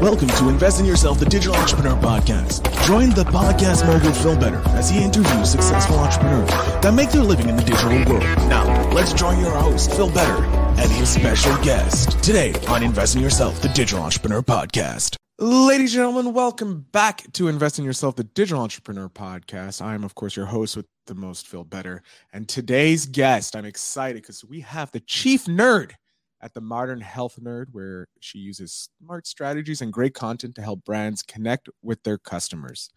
Welcome to Invest in Yourself, the Digital Entrepreneur Podcast. Join the podcast mogul Phil Better as he interviews successful entrepreneurs that make their living in the digital world. Now, let's join your host, Phil Better, and his special guest today on Invest in Yourself, the Digital Entrepreneur Podcast. Ladies and gentlemen, welcome back to Invest in Yourself, the Digital Entrepreneur Podcast. I am, of course, your host with the most, Phil Better. And today's guest, I'm excited because we have the chief nerd at the Modern Health Nerd, where she uses smart strategies and great content to help brands connect with their customers.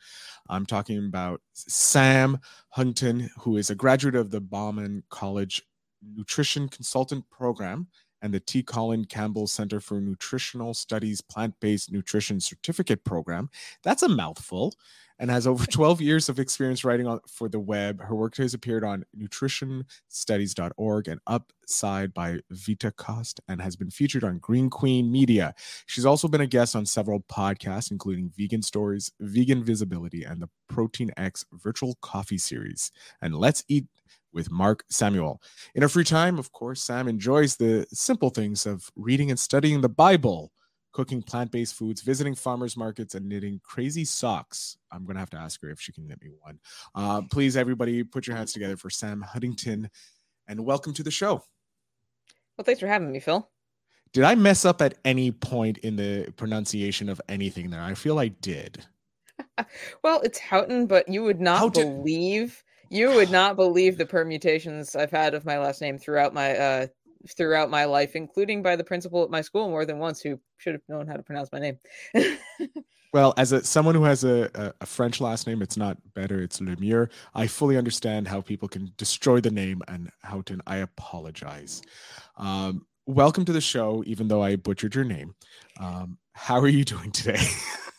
I'm talking about Sam Huntington, who is a graduate of the Bauman College Nutrition Consultant Program and the T. Colin Campbell Center for Nutritional Studies Plant Based Nutrition Certificate Program. That's a mouthful and has over 12 years of experience writing on, for the web. Her work has appeared on nutritionstudies.org and Upside by VitaCost and has been featured on Green Queen Media. She's also been a guest on several podcasts, including Vegan Stories, Vegan Visibility, and the Protein X Virtual Coffee Series. And Let's Eat with Mark Samuel. In her free time, of course, Sam enjoys the simple things of reading and studying the Bible cooking plant based foods, visiting farmers markets, and knitting crazy socks. I'm going to have to ask her if she can knit me one. Uh, please, everybody, put your hands together for Sam Huntington and welcome to the show. Well, thanks for having me, Phil. Did I mess up at any point in the pronunciation of anything there? I feel I did. well, it's Houghton, but you would not Houghton. believe you would not believe the permutations I've had of my last name throughout my uh, throughout my life, including by the principal at my school more than once who should have known how to pronounce my name. well, as a someone who has a, a, French last name, it's not better, it's Lemire. I fully understand how people can destroy the name and how to, I apologize. Um, welcome to the show, even though I butchered your name. Um, how are you doing today?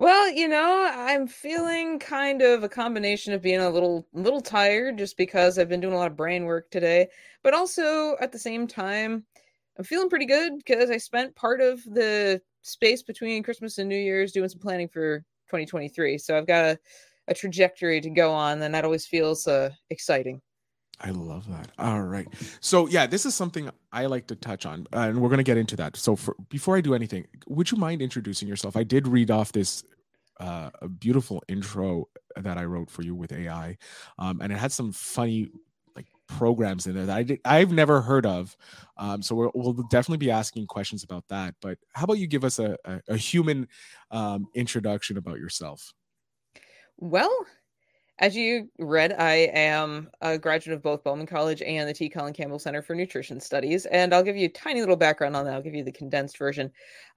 Well, you know, I'm feeling kind of a combination of being a little little tired just because I've been doing a lot of brain work today, but also at the same time I'm feeling pretty good because I spent part of the space between Christmas and New Year's doing some planning for 2023. So I've got a, a trajectory to go on and that always feels uh, exciting. I love that. All right. So yeah, this is something I like to touch on, and we're going to get into that. So for, before I do anything, would you mind introducing yourself? I did read off this uh, a beautiful intro that I wrote for you with AI, um, and it had some funny like programs in there that I did I've never heard of. Um, so we will definitely be asking questions about that. But how about you give us a, a, a human um, introduction about yourself? Well, as you read, I am a graduate of both Bauman College and the T. Colin Campbell Center for Nutrition Studies. And I'll give you a tiny little background on that. I'll give you the condensed version.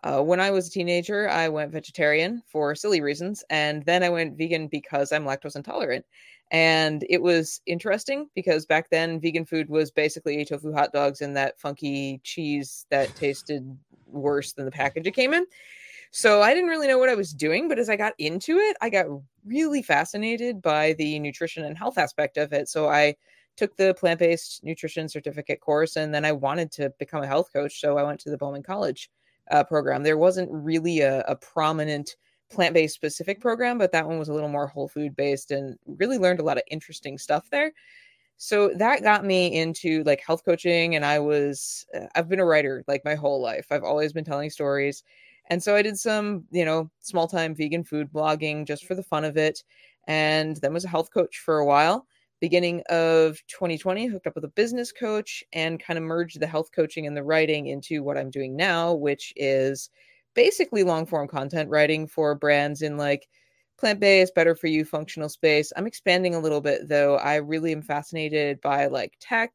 Uh, when I was a teenager, I went vegetarian for silly reasons. And then I went vegan because I'm lactose intolerant. And it was interesting because back then, vegan food was basically tofu hot dogs and that funky cheese that tasted worse than the package it came in. So I didn't really know what I was doing, but as I got into it, I got really fascinated by the nutrition and health aspect of it. So I took the plant based nutrition certificate course and then I wanted to become a health coach. So I went to the Bauman College uh, program. There wasn't really a, a prominent plant based specific program, but that one was a little more whole food based and really learned a lot of interesting stuff there. So that got me into like health coaching. And I was, uh, I've been a writer like my whole life. I've always been telling stories. And so I did some, you know, small time vegan food blogging just for the fun of it. And then was a health coach for a while. Beginning of 2020, hooked up with a business coach and kind of merged the health coaching and the writing into what I'm doing now, which is basically long form content writing for brands in like plant based, better for you, functional space. I'm expanding a little bit though. I really am fascinated by like tech.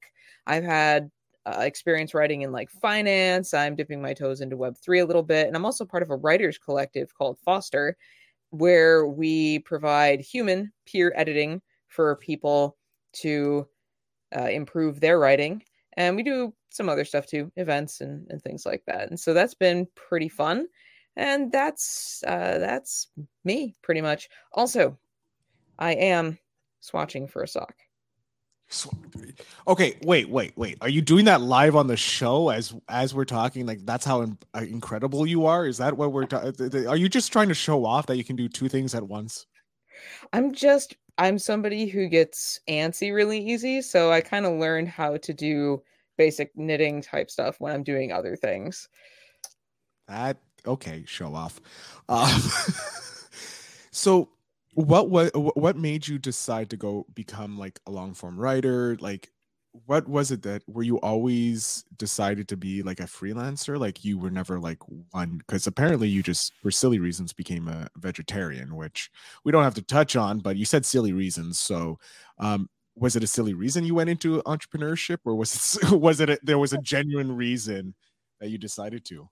I've had uh, experience writing in like finance. I'm dipping my toes into Web3 a little bit. And I'm also part of a writers collective called Foster, where we provide human peer editing for people to uh, improve their writing. And we do some other stuff too, events and, and things like that. And so that's been pretty fun. And that's uh, that's me pretty much. Also, I am swatching for a sock. Okay, wait, wait, wait. Are you doing that live on the show as as we're talking? Like that's how in, uh, incredible you are. Is that what we're? Ta- are you just trying to show off that you can do two things at once? I'm just I'm somebody who gets antsy really easy, so I kind of learned how to do basic knitting type stuff when I'm doing other things. That okay, show off. Um, so what what what made you decide to go become like a long form writer? Like what was it that were you always decided to be like a freelancer? Like you were never like one because apparently you just for silly reasons became a vegetarian which we don't have to touch on but you said silly reasons. So um was it a silly reason you went into entrepreneurship or was it was it a, there was a genuine reason that you decided to?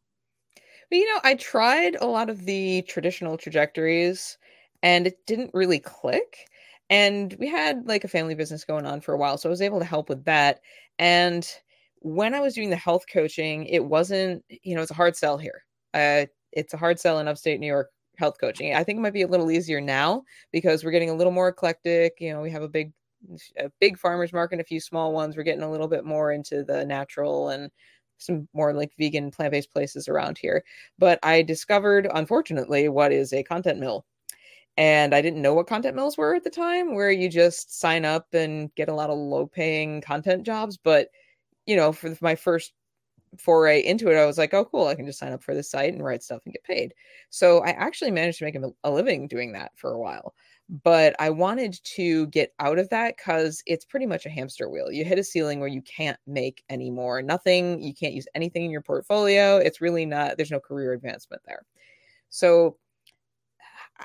But you know i tried a lot of the traditional trajectories and it didn't really click. And we had like a family business going on for a while so i was able to help with that. And when i was doing the health coaching it wasn't you know it's a hard sell here. Uh, it's a hard sell in upstate new york health coaching. I think it might be a little easier now because we're getting a little more eclectic. You know we have a big a big farmers market a few small ones. We're getting a little bit more into the natural and some more like vegan plant-based places around here. But i discovered unfortunately what is a content mill and I didn't know what content mills were at the time, where you just sign up and get a lot of low paying content jobs. But, you know, for my first foray into it, I was like, oh, cool, I can just sign up for this site and write stuff and get paid. So I actually managed to make a living doing that for a while. But I wanted to get out of that because it's pretty much a hamster wheel. You hit a ceiling where you can't make anymore. Nothing, you can't use anything in your portfolio. It's really not, there's no career advancement there. So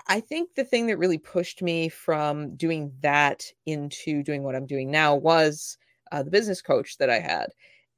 I think the thing that really pushed me from doing that into doing what I'm doing now was uh, the business coach that I had.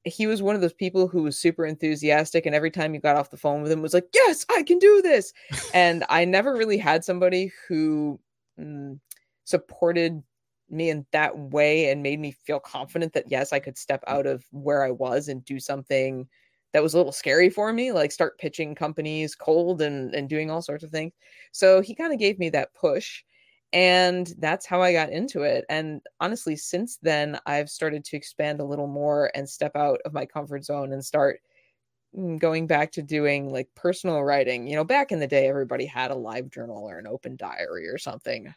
He was one of those people who was super enthusiastic, and every time you got off the phone with him, was like, "Yes, I can do this." and I never really had somebody who mm, supported me in that way and made me feel confident that yes, I could step out of where I was and do something that was a little scary for me, like start pitching companies cold and, and doing all sorts of things. So he kind of gave me that push. And that's how I got into it. And honestly, since then, I've started to expand a little more and step out of my comfort zone and start mm, going back to doing like personal writing. You know, back in the day, everybody had a live journal or an open diary or something.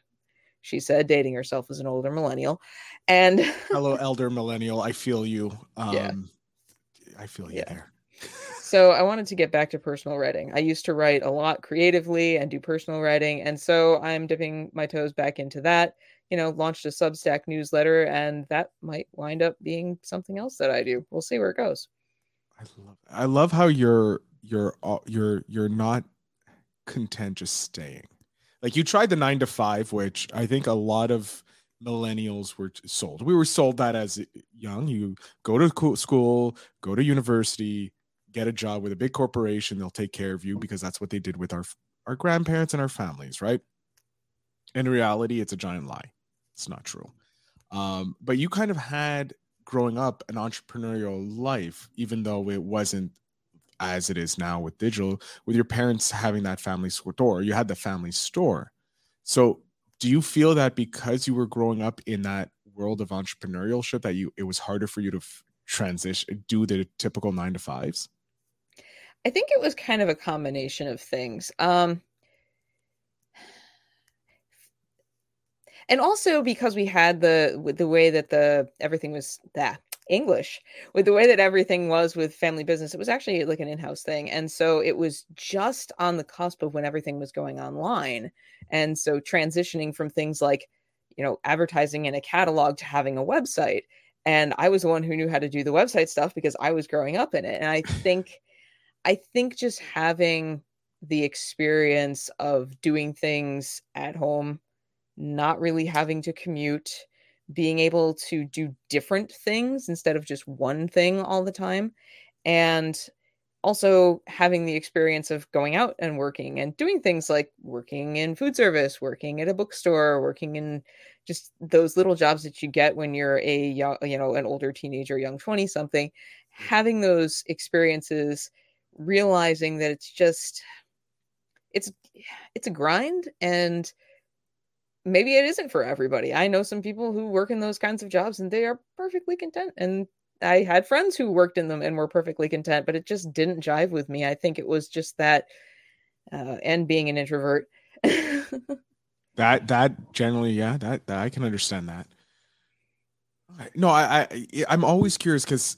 She said, dating herself as an older millennial. And hello, elder millennial. I feel you. Um, yeah. I feel you yeah. there. So I wanted to get back to personal writing. I used to write a lot creatively and do personal writing. And so I'm dipping my toes back into that. You know, launched a Substack newsletter, and that might wind up being something else that I do. We'll see where it goes. I love I love how you're you're you're you're not content just staying. Like you tried the 9 to 5 which I think a lot of millennials were sold. We were sold that as eh, young. You go to school, go to university, get a job with a big corporation they'll take care of you because that's what they did with our our grandparents and our families right? In reality it's a giant lie. It's not true. Um, but you kind of had growing up an entrepreneurial life even though it wasn't as it is now with digital with your parents having that family store you had the family store. So do you feel that because you were growing up in that world of entrepreneurship that you it was harder for you to f- transition do the typical nine to fives I think it was kind of a combination of things. Um, and also because we had the with the way that the everything was that English with the way that everything was with family business, it was actually like an in-house thing, and so it was just on the cusp of when everything was going online, and so transitioning from things like you know advertising in a catalog to having a website, and I was the one who knew how to do the website stuff because I was growing up in it, and I think. I think just having the experience of doing things at home, not really having to commute, being able to do different things instead of just one thing all the time, and also having the experience of going out and working and doing things like working in food service, working at a bookstore, working in just those little jobs that you get when you're a young, you know, an older teenager, young 20 something, mm. having those experiences realizing that it's just it's it's a grind and maybe it isn't for everybody. I know some people who work in those kinds of jobs and they are perfectly content and I had friends who worked in them and were perfectly content, but it just didn't jive with me. I think it was just that uh, and being an introvert. that that generally, yeah, that, that I can understand that. No, I, I I'm always curious because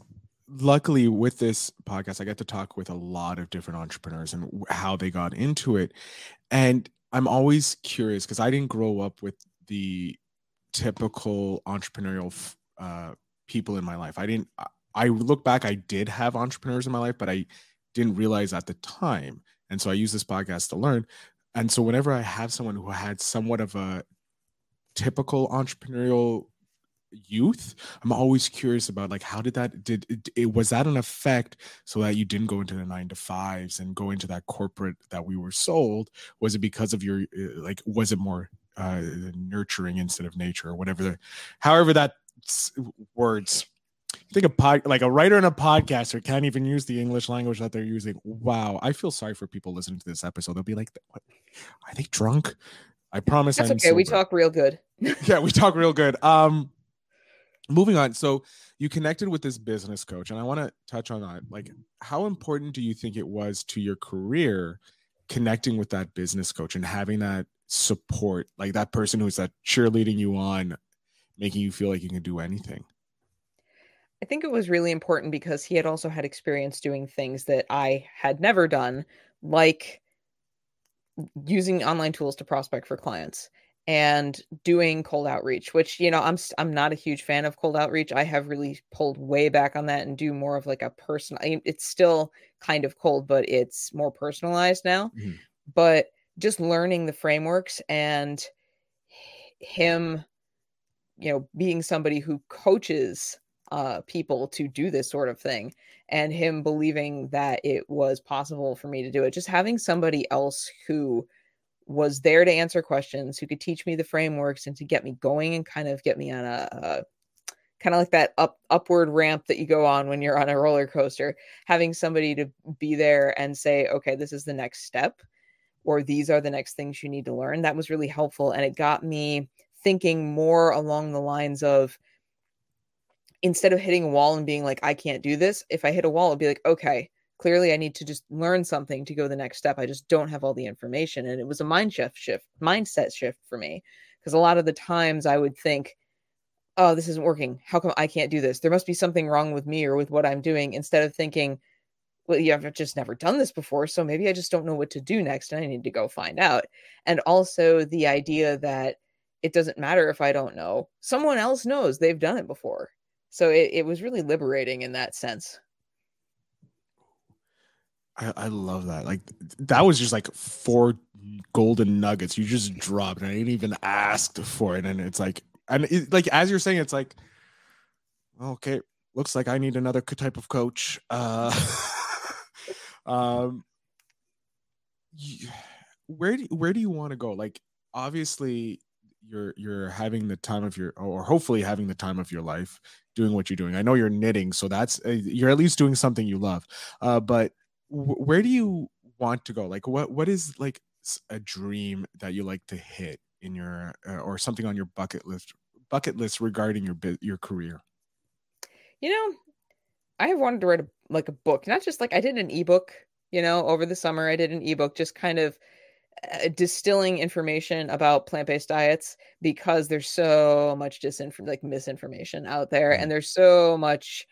luckily with this podcast, I get to talk with a lot of different entrepreneurs and how they got into it. And I'm always curious because I didn't grow up with the typical entrepreneurial uh, people in my life. I didn't. I look back, I did have entrepreneurs in my life, but I didn't realize at the time. And so I use this podcast to learn. And so whenever I have someone who had somewhat of a typical entrepreneurial youth i'm always curious about like how did that did it, it, was that an effect so that you didn't go into the nine to fives and go into that corporate that we were sold was it because of your uh, like was it more uh nurturing instead of nature or whatever the, however that words I think a pod like a writer and a podcaster can't even use the English language that they're using. Wow, I feel sorry for people listening to this episode. They'll be like, "What? Are they drunk?" I promise. That's I'm okay. Sober. We talk real good. yeah, we talk real good. Um, moving on. So you connected with this business coach, and I want to touch on that. Like, how important do you think it was to your career connecting with that business coach and having that support, like that person who's that cheerleading you on, making you feel like you can do anything? I think it was really important because he had also had experience doing things that I had never done, like using online tools to prospect for clients and doing cold outreach which you know i'm i'm not a huge fan of cold outreach i have really pulled way back on that and do more of like a personal it's still kind of cold but it's more personalized now mm-hmm. but just learning the frameworks and him you know being somebody who coaches uh, people to do this sort of thing and him believing that it was possible for me to do it just having somebody else who was there to answer questions who could teach me the frameworks and to get me going and kind of get me on a, a kind of like that up upward ramp that you go on when you're on a roller coaster having somebody to be there and say okay this is the next step or these are the next things you need to learn that was really helpful and it got me thinking more along the lines of instead of hitting a wall and being like, I can't do this, if I hit a wall, it'd be like, okay, clearly I need to just learn something to go the next step. I just don't have all the information. And it was a mind shift shift, mindset shift for me. Because a lot of the times I would think, oh, this isn't working. How come I can't do this? There must be something wrong with me or with what I'm doing, instead of thinking, well, you have just never done this before. So maybe I just don't know what to do next and I need to go find out. And also the idea that it doesn't matter if I don't know, someone else knows they've done it before so it, it was really liberating in that sense I, I love that. Like that was just like four golden nuggets you just dropped and i didn't even ask for it and it's like and it, like as you're saying it's like okay looks like i need another type of coach. Uh um where do where do you want to go? Like obviously you're you're having the time of your or hopefully having the time of your life doing what you're doing. I know you're knitting so that's uh, you're at least doing something you love. Uh, but where do you want to go like what what is like a dream that you like to hit in your uh, or something on your bucket list bucket list regarding your your career you know i have wanted to write a like a book not just like i did an ebook you know over the summer i did an ebook just kind of uh, distilling information about plant-based diets because there's so much disinformation like misinformation out there and mm. there's so much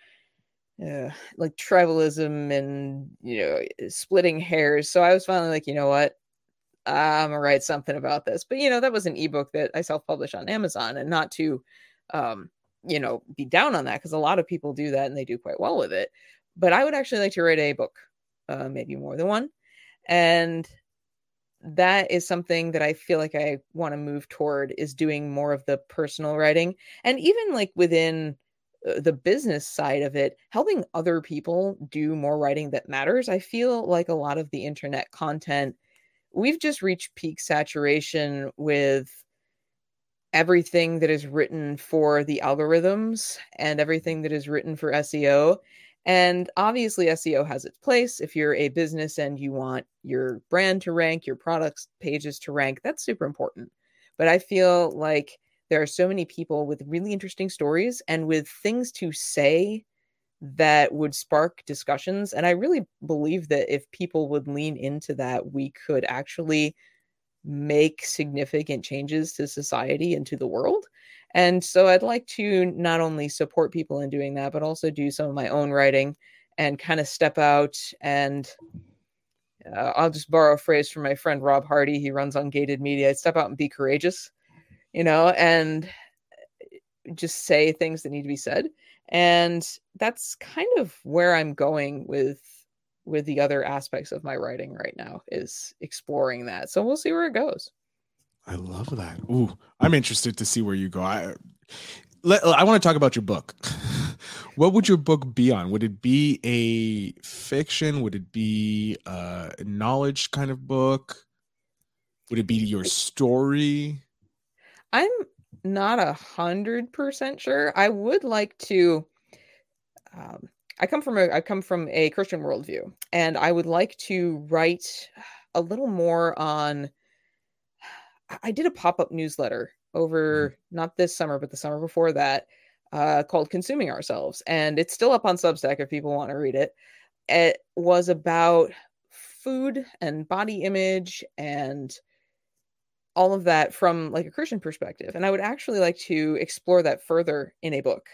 uh, like tribalism and you know splitting hairs. So i was finally like you know what? I'm gonna write something about this. But you know that was an ebook that i self-published on amazon and not to um you know be down on that because a lot of people do that and they do quite well with it. But i would actually like to write a book uh, maybe more than one. And that is something that I feel like I want to move toward is doing more of the personal writing. And even like within Uh, the business side of it, helping other people do more writing that matters. I feel like a lot of the internet content, we've just reached peak saturation with everything that is written for the algorithms and everything that is written for SEO. And obviously, SEO has its place. If you're a business and you want your brand to rank, your products pages to rank, that's super important. But I feel like there are so many people with really interesting stories and with things to say that would spark discussions. And I really believe that if people would lean into that, we could actually make significant changes to society and to the world. And so I'd like to not only support people in doing that, but also do some of my own writing and kind of step out and uh, I'll just borrow a phrase from my friend Rob Hardy. He runs Ungated Media. I'd step out and be courageous, you know, and just say things that need to be said. And that's kind of where I'm going with with the other aspects of my writing right now is exploring that. So we'll see where it goes. I love that. Ooh, I'm interested to see where you go. I let, I want to talk about your book. what would your book be on? Would it be a fiction? Would it be a knowledge kind of book? Would it be your story? I'm not a hundred percent sure. I would like to. Um, I come from a I come from a Christian worldview, and I would like to write a little more on. I did a pop up newsletter over mm-hmm. not this summer, but the summer before that, uh, called "Consuming Ourselves," and it's still up on Substack if people want to read it. It was about food and body image and all of that from like a Christian perspective. And I would actually like to explore that further in a book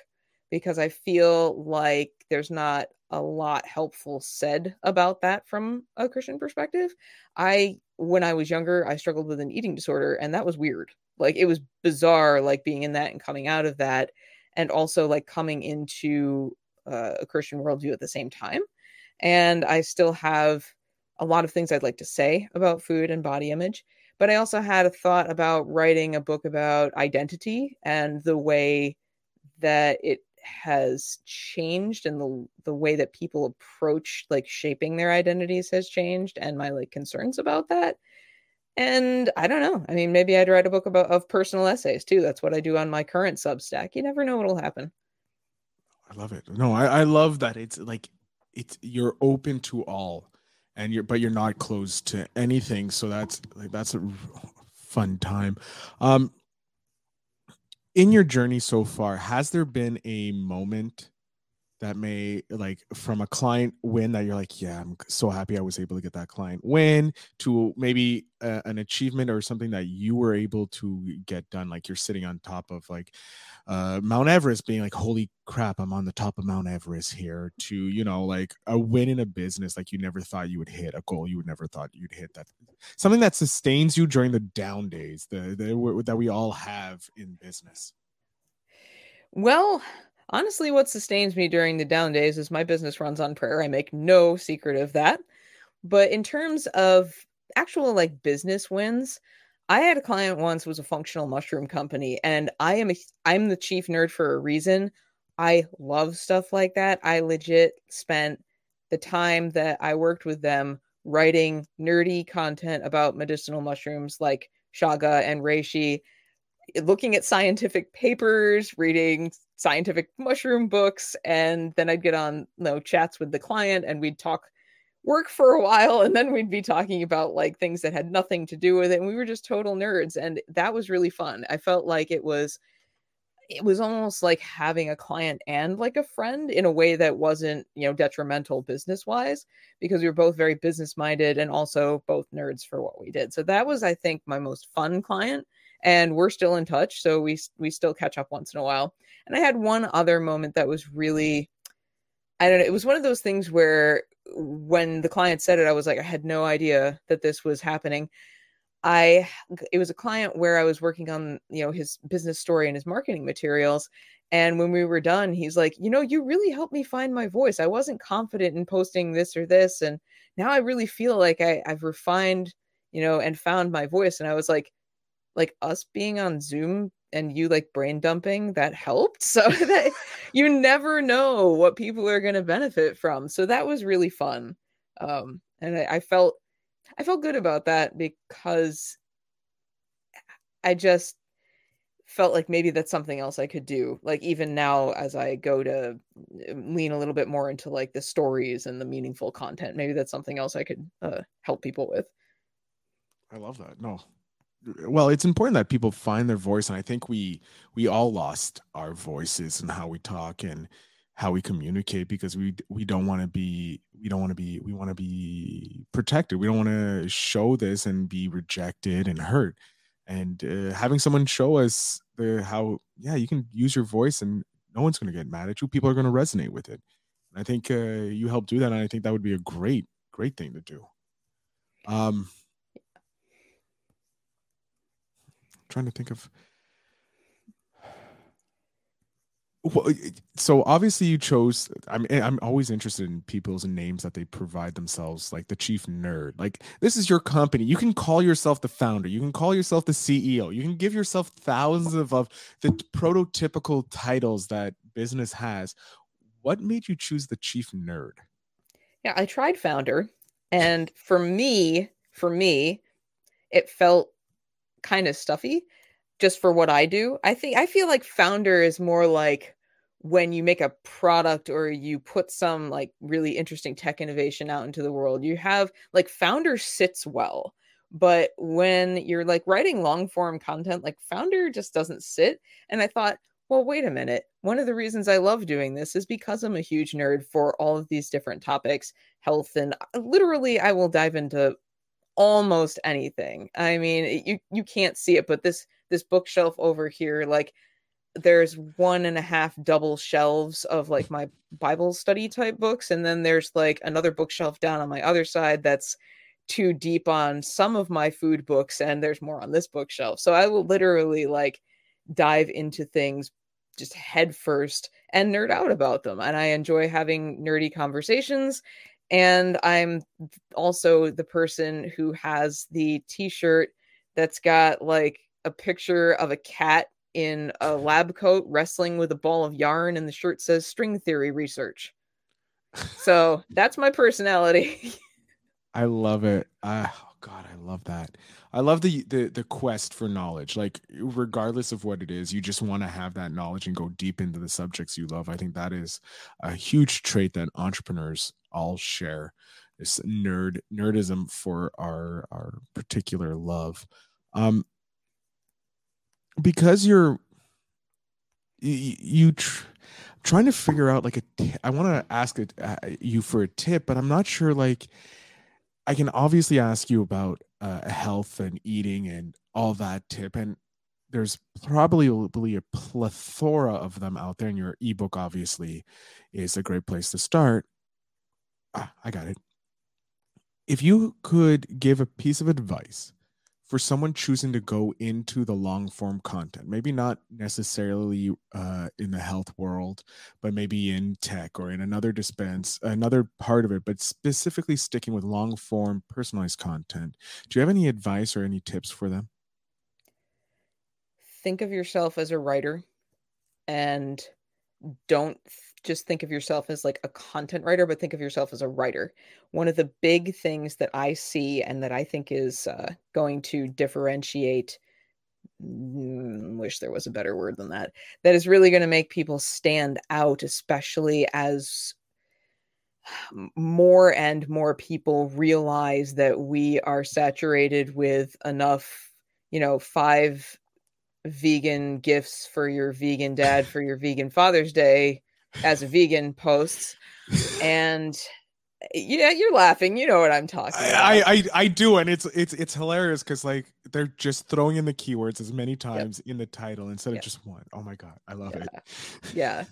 because I feel like there's not a lot helpful said about that from a Christian perspective. I when I was younger, I struggled with an eating disorder and that was weird. Like it was bizarre like being in that and coming out of that and also like coming into uh, a Christian worldview at the same time. And I still have a lot of things I'd like to say about food and body image but I also had a thought about writing a book about identity and the way that it has changed and the the way that people approach like shaping their identities has changed and my like concerns about that. And I don't know. I mean, maybe I'd write a book about of personal essays too. That's what I do on my current Substack. You never know what'll happen. I love it. No, I, I love that it's like it's you're open to all and you're but you're not closed to anything. So that's like that's a fun time. Um in your journey so far has there been a moment that may like from a client win that you're like yeah i'm so happy i was able to get that client win to maybe a, an achievement or something that you were able to get done like you're sitting on top of like uh mount everest being like holy crap i'm on the top of mount everest here to you know like a win in a business like you never thought you would hit a goal you would never thought you'd hit that something that sustains you during the down days the, the that we all have in business. Well honestly, what sustains me during the down days is my business runs on prayer. I make no secret of that. But in terms of actual like business wins, I had a client once was a functional mushroom company, and I am a, I'm the chief nerd for a reason. I love stuff like that. I legit spent the time that I worked with them writing nerdy content about medicinal mushrooms like chaga and reishi, looking at scientific papers, reading scientific mushroom books and then I'd get on you know chats with the client and we'd talk work for a while and then we'd be talking about like things that had nothing to do with it and we were just total nerds and that was really fun. I felt like it was it was almost like having a client and like a friend in a way that wasn't, you know, detrimental business wise because we were both very business minded and also both nerds for what we did. So that was I think my most fun client and we're still in touch so we we still catch up once in a while. And i had one other moment that was really i don't know it was one of those things where when the client said it i was like i had no idea that this was happening. I it was a client where i was working on you know his business story and his marketing materials. And when we were done he's like you know you really helped me find my voice. I wasn't confident in posting this or this and now i really feel like I, i've refined you know and found my voice. And i was like like us being on Zoom and you like brain dumping that helped. So that you never know what people are going to benefit from. So that was really fun. Um and I, I, felt i felt good about that because i just felt like maybe that's something else i could do. Like even now as i go to um, lean a little bit more into like the stories and the meaningful content maybe that's something else i could uh, help people with. I love that. No well it's important that people find their voice and i think we we all lost our voices and how we talk and how we communicate because we we don't want to be we don't want to be we want to be protected. We don't want to show this and be rejected and hurt. And uh, having someone show us the how yeah you can use your voice and no one's going to get mad at you. People are going to resonate with it. And i think uh, you help do that and i think that would be a great great thing to do. Um trying to think of well, so obviously you chose i'm i'm always interested in people's names that they provide themselves like the chief nerd. Like this is your company. You can call yourself the founder. You can call yourself the ceo you can give yourself thousands of, of the prototypical titles that business has. What made you choose the chief nerd? Yeah i tried founder and for me for me it felt kind of stuffy just for what I do. I think I feel like founder is more like when you make a product or you put some like really interesting tech innovation out into the world. You have like founder sits well. But when you're like writing long form content, like founder just doesn't sit. And I thought, well, wait a minute. One of the reasons I love doing this is because I'm a huge nerd for all of these different topics, health, and uh, literally, I will dive into almost anything. I mean, you you can't see it, but this this bookshelf over here, like there's one and a half double shelves of like my Bible study type books, and then there's like another bookshelf down on my other side that's too deep on some of my food books, and there's more on this bookshelf. So I will literally like dive into things just head first and nerd out about them. And I enjoy having nerdy conversations and I'm also the person who has the t shirt that's got like a picture of a cat in a lab coat wrestling with a ball of yarn, and the shirt says string theory research. So that's my personality. I love it. God, I love that. I love the, the the quest for knowledge. Like regardless of what it is, you just want to have that knowledge and go deep into the subjects you love. I think that is a huge trait that entrepreneurs all share this nerd nerdism for our our particular love um because you're you, you tr- trying to figure out like a t- I want to ask uh, you for a tip but i'm not sure like i can obviously ask you about uh, health and eating and all that tip and there's probably a plethora of them out there and your ebook obviously is a great place to start ah, I got it. If you could give a piece of advice for someone choosing to go into the long form content, maybe not necessarily uh, in the health world, but maybe in tech or in another dispense, another part of it, but specifically sticking with long form personalized content, do you have any advice or any tips for them? Think of yourself as a writer and don't just think of yourself as like a content writer, but think of yourself as a writer. One of the big things that I see and that I think is uh, going to differentiate, mm, wish there was a better word than that, that is really going to make people stand out, especially as more and more people realize that we are saturated with enough, you know, five vegan gifts for your vegan dad for your vegan Father's Day as a vegan posts and yeah you're laughing. You know what i'm talking about i i, I do. And it's it's it's hilarious because like they're just throwing in the keywords as many times yep. in the title instead yep. of just one. Oh my god. I love yeah. it. Yeah.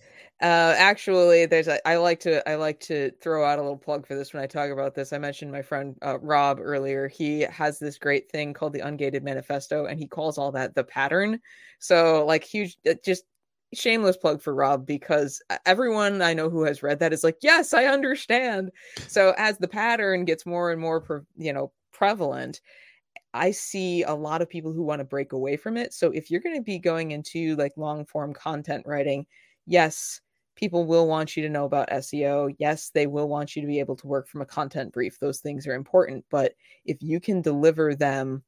Uh actually there's a, i like to i like to throw out a little plug for this when i talk about this. I mentioned my friend uh, rob earlier. He has this great thing called the ungated manifesto and he calls all that the pattern. So like huge just shameless plug for Rob because uh, everyone I know who has read that is like, yes, I understand. So as the pattern gets more and more, pre- you know, prevalent, I see a lot of people who want to break away from it. So if you're going to be going into like long form content writing, yes, people will want you to know about SEO. Yes, they will want you to be able to work from a content brief. Those things are important. But if you can deliver them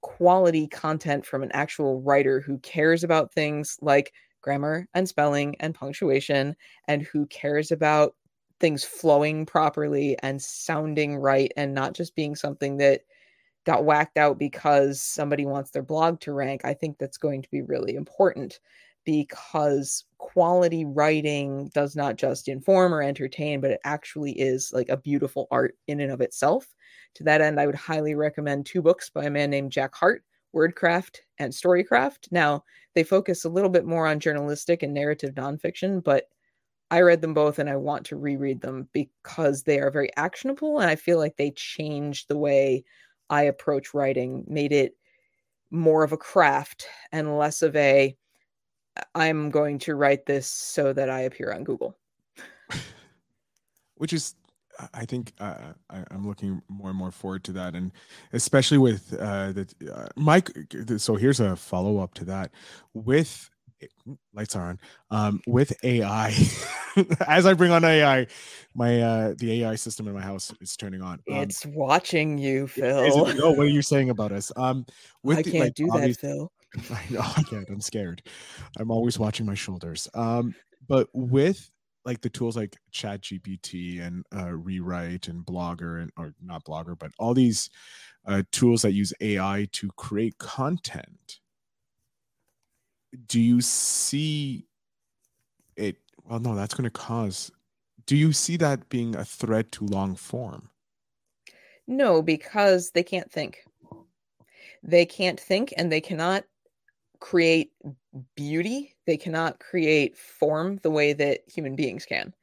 quality content from an actual writer who cares about things like grammar and spelling and punctuation and who cares about things flowing properly and sounding right and not just being something that got whacked out because somebody wants their blog to rank i think that's going to be really important because quality writing does not just inform or entertain, but it actually is like a beautiful art in and of itself. To that end, I would highly recommend two books by a man named Jack Hart Wordcraft and Storycraft. Now, they focus a little bit more on journalistic and narrative nonfiction, but I read them both and I want to reread them because they are very actionable and I feel like they changed the way I approach writing, made it more of a craft and less of a I'm going to write this so that I appear on Google. Which is I think uh, I, am looking more and more forward to that, and especially with uh, the uh, Mike. So here's a follow up to that. With lights are on. Um, with AI, as I bring on AI, my uh, the AI system in my house is turning on. Um, it's watching you, Phil. oh, what are you saying about us? Um, with I can't like, do that, Phil. I know I can't. I'm scared. I'm always watching my shoulders. Um, but with like the tools like chat gpt and uh, rewrite and blogger and or not blogger but all these uh, tools that use ai to create content do you see it well no that's going to cause do you see that being a threat to long form no because they can't think they can't think and they cannot create beauty they cannot create form the way that human beings can.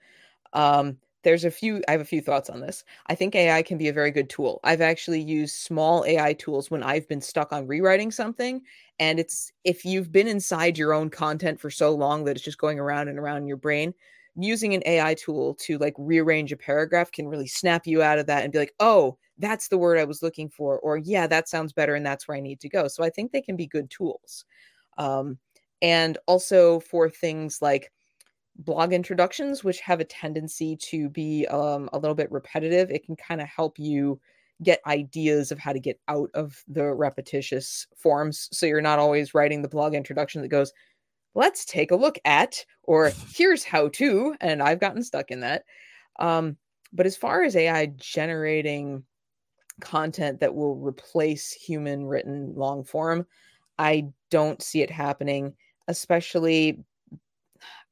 Um, there's a few i have a few thoughts on this. I think ai can be a very good tool. I've actually used small ai tools when i've been stuck on rewriting something and it's if you've been inside your own content for so long that it's just going around and around in your brain using an ai tool to like rearrange a paragraph can really snap you out of that and be like oh that's the word i was looking for or yeah that sounds better and that's where i need to go so i think they can be good tools um, and also for things like blog introductions, which have a tendency to be um, a little bit repetitive, it can kind of help you get ideas of how to get out of the repetitious forms. So you're not always writing the blog introduction that goes, let's take a look at, or here's how to. And I've gotten stuck in that. Um, but as far as AI generating content that will replace human written long form, I don't see it happening, especially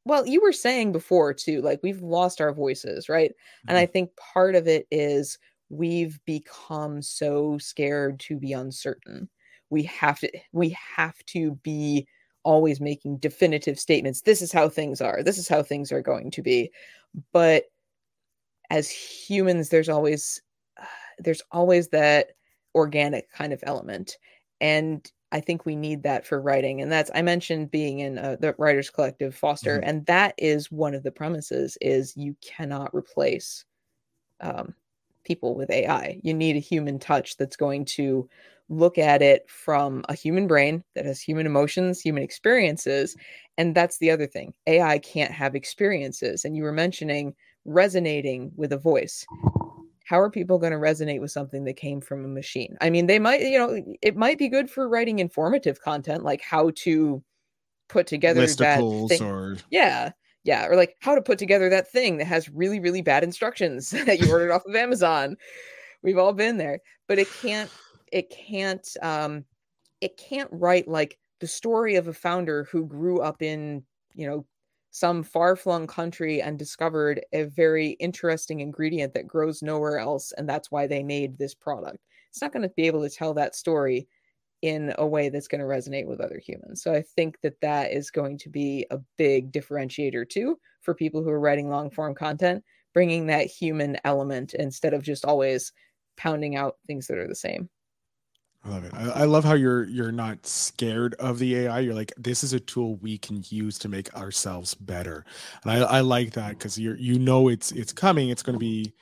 well, you were saying before too, like we've lost our voices, right? Mm-hmm. And I think part of it is we've become so scared to be uncertain. We have to we have to be always making definitive statements. This is how things are. This is how things are going to be. But as humans there's always there's always that organic kind of element. And I think we need that for writing. And that's I mentioned being in uh, the Writers Collective Foster, mm-hmm. and that is one of the premises: is you cannot replace um, people with AI. You need a human touch that's going to look at it from a human brain that has human emotions, human experiences, and that's the other thing. AI can't have experiences, and you were mentioning resonating with a voice how are people going to resonate with something that came from a machine? I mean, they might, you know, it might be good for writing informative content, like how to put together that thing. or yeah, yeah, or like how to put together that thing that has really, really bad instructions that you ordered off of Amazon. We've all been there, but it can't, it can't, um, it can't write like the story of a founder who grew up in, you know, some far flung country and discovered a very interesting ingredient that grows nowhere else. And that's why they made this product. It's not going to be able to tell that story in a way that's going to resonate with other humans. So I think that that is going to be a big differentiator too for people who are writing long form content, bringing that human element instead of just always pounding out things that are the same. I love it. I, I, love how you're you're not scared of the AI. You're like, this is a tool we can use to make ourselves better, and I, I like that because you're you know it's it's coming. It's going to be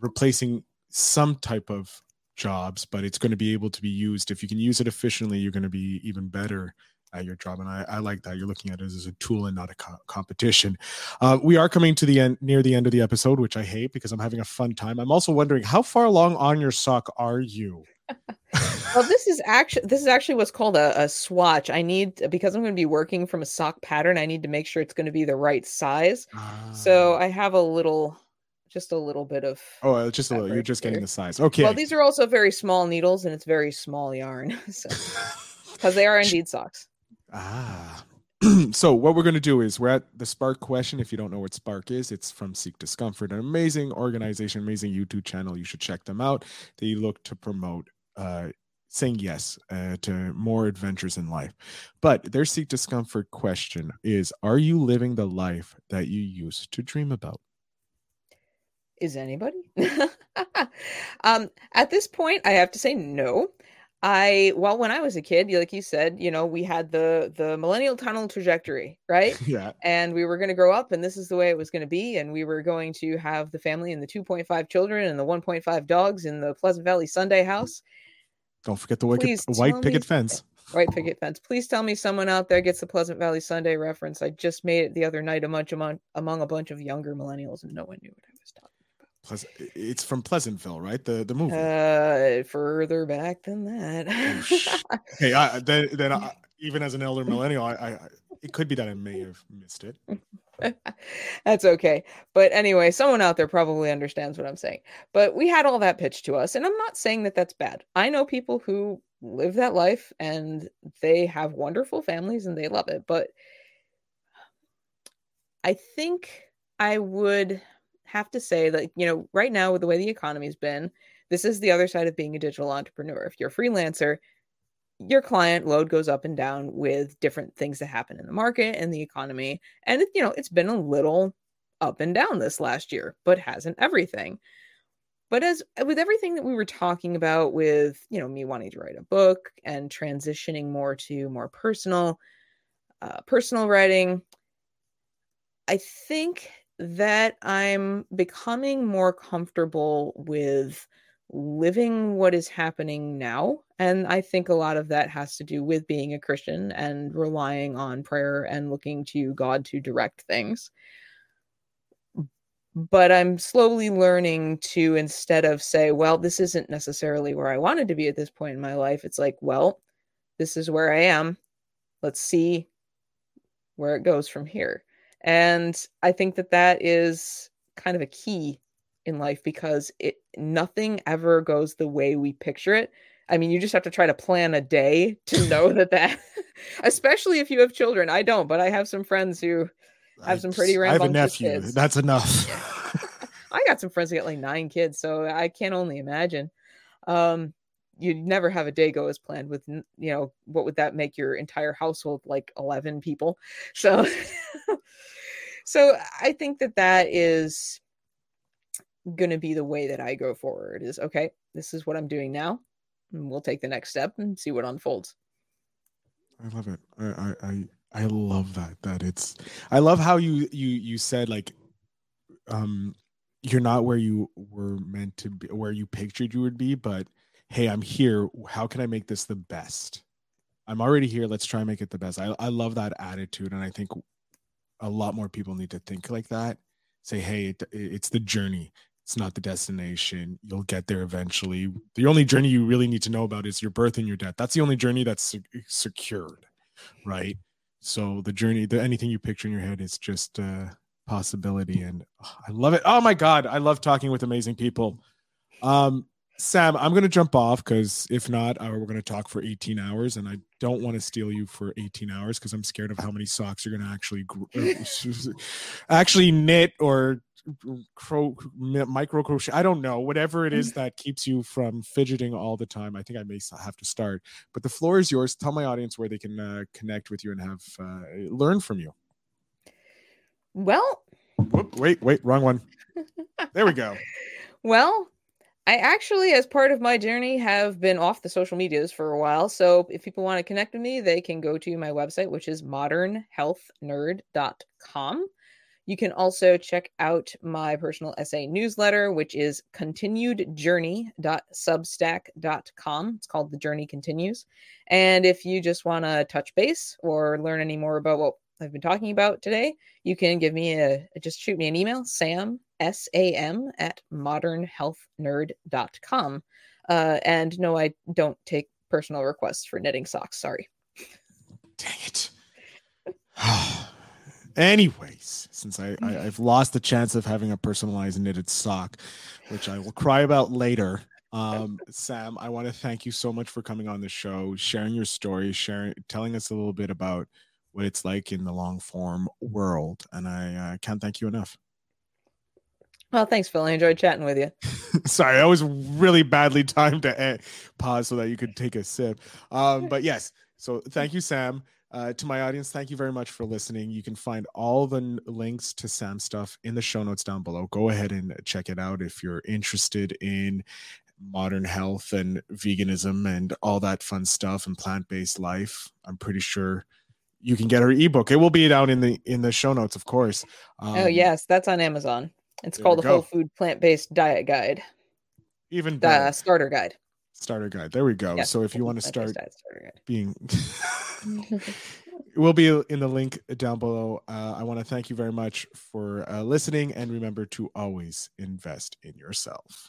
replacing some type of jobs, but it's going to be able to be used. If you can use it efficiently, you're going to be even better at your job. And I, I like that you're looking at it as a tool and not a co- competition. Uh, we are coming to the end, near the end of the episode, which I hate because I'm having a fun time. I'm also wondering how far along on your sock are you? well, this is actually this is actually what's called a, a swatch. I need because I'm going to be working from a sock pattern. I need to make sure it's going to be the right size. So ah. I have a little, just a little bit of. Oh, just a little. You're just getting the size. Okay. Well, these are also very small needles, and it's very small yarn, so because they are indeed socks. Ah. so what we're going to do is we're at the Spark question. If you don't know what Spark is, it's from Seek Discomfort, an amazing organization, amazing YouTube channel. You should check them out. They look to promote uh, saying yes uh, to more adventures in life. But their Seek Discomfort question is Are you living the life that you used to dream about? Is anybody? um, at this point, I have to say no. I well, when I was a kid, like you said, you know, we had the the millennial tunnel trajectory, right? yeah. And we were going to grow up, and this is the way it was going to be, and we were going to have the family and the 2.5 children and the 1.5 dogs in the Pleasant Valley Sunday mm. house. Don't forget the wicked, white picket me, fence. White picket fence. Please tell me someone out there gets the Pleasant Valley Sunday reference. I just made it the other night among among, among a bunch of younger millennials, and no one knew what I was talking. Pleasant, it's from Pleasantville, right? The the movie. Uh, further back than that. oh, okay, I, then then I, even as an elder millennial, I, I it could be that I may have missed it. That's okay. But anyway, someone out there probably understands what I'm saying. But we had all that pitched to us, and I'm not saying that that's bad. I know people who live that life and they have wonderful families and they love it. But I think I would have to say that, you know, right now with the way the economy's been, this is the other side of being a digital entrepreneur. If you're a freelancer, your client load goes up and down with different things that happen in the market and the economy. And, you know, it's been a little up and down this last year, but hasn't everything. But as with everything that we were talking about with, you know, me wanting to write a book and transitioning more to more personal, uh, personal writing, I think that I'm becoming more comfortable with living what is happening now. And I think a lot of that has to do with being a Christian and relying on prayer and looking to God to direct things. But I'm slowly learning to instead of say, well, this isn't necessarily where I wanted to be at this point in my life, it's like, well, this is where I am. Let's see where it goes from here. And I think that that is kind of a key in life because it nothing ever goes the way we picture it. I mean, you just have to try to plan a day to know that that, especially if you have children. I don't, but I have some friends who have some pretty rambunctious I have a nephew. Kids. That's enough. I got some friends who got like nine kids, so I can't only imagine. Um, you'd never have a day go as planned with you know what would that make your entire household like 11 people so so i think that that is going to be the way that i go forward is okay this is what i'm doing now and we'll take the next step and see what unfolds. I love it. I i i love that that it's i love how you you you said like um you're not where you were meant to be where you pictured you would be but hey i'm here. How can i make this the best? I'm already here. Let's try and make it the best. I, I love that attitude and i think a lot more people need to think like that. Say hey it, it's the journey. It's not the destination. You'll get there eventually. The only journey you really need to know about is your birth and your death. That's the only journey that's secured right? So the journey the anything you picture in your head is just a possibility and oh, i love it. Oh my god i love talking with amazing people. Um Sam, I'm going to jump off because if not, uh, we're going to talk for 18 hours, and I don't want to steal you for 18 hours because I'm scared of how many socks you're going to actually uh, actually knit or cro- micro crochet. I don't know, whatever it is that keeps you from fidgeting all the time. I think I may have to start, but the floor is yours. Tell my audience where they can uh, connect with you and have uh, learn from you. Well, Whoop, wait, wait, wrong one. There we go. Well, I actually, as part of my journey, have been off the social medias for a while. So if people want to connect with me, they can go to my website, which is modernhealthnerd.com. You can also check out my personal essay newsletter, which is continuedjourney.substack.com. It's called The Journey Continues. And if you just want to touch base or learn any more about what I've been talking about today, you can give me a just shoot me an email, sam S-A-M at modernhealthnerd.com. Uh, and no, I don't take personal requests for knitting socks. Sorry. Dang it. Anyways, since I, I, have lost the chance of having a personalized knitted sock, which I will cry about later. Um, Sam, I want to thank you so much for coming on the show, sharing your story, sharing, telling us a little bit about what it's like in the long form world. And I uh, can't thank you enough. Well, thanks, Phil. I enjoyed chatting with you. Sorry, that was really badly timed to end, pause so that you could take a sip. Um, but yes, so thank you, Sam. Uh, to my audience, thank you very much for listening. You can find all the n- links to Sam's stuff in the show notes down below. Go ahead and check it out if you're interested in modern health and veganism and all that fun stuff and plant-based life. I'm pretty sure you can get her ebook. It will be down in the in the show notes, of course. Um, oh yes, that's on Amazon. It's called the Whole Food Plant Based Diet Guide. Even the starter guide. Starter guide. There we go. Yes, so if you want to start being, it will be in the link down below. Uh, I want to thank you very much for uh, listening, and remember to always invest in yourself.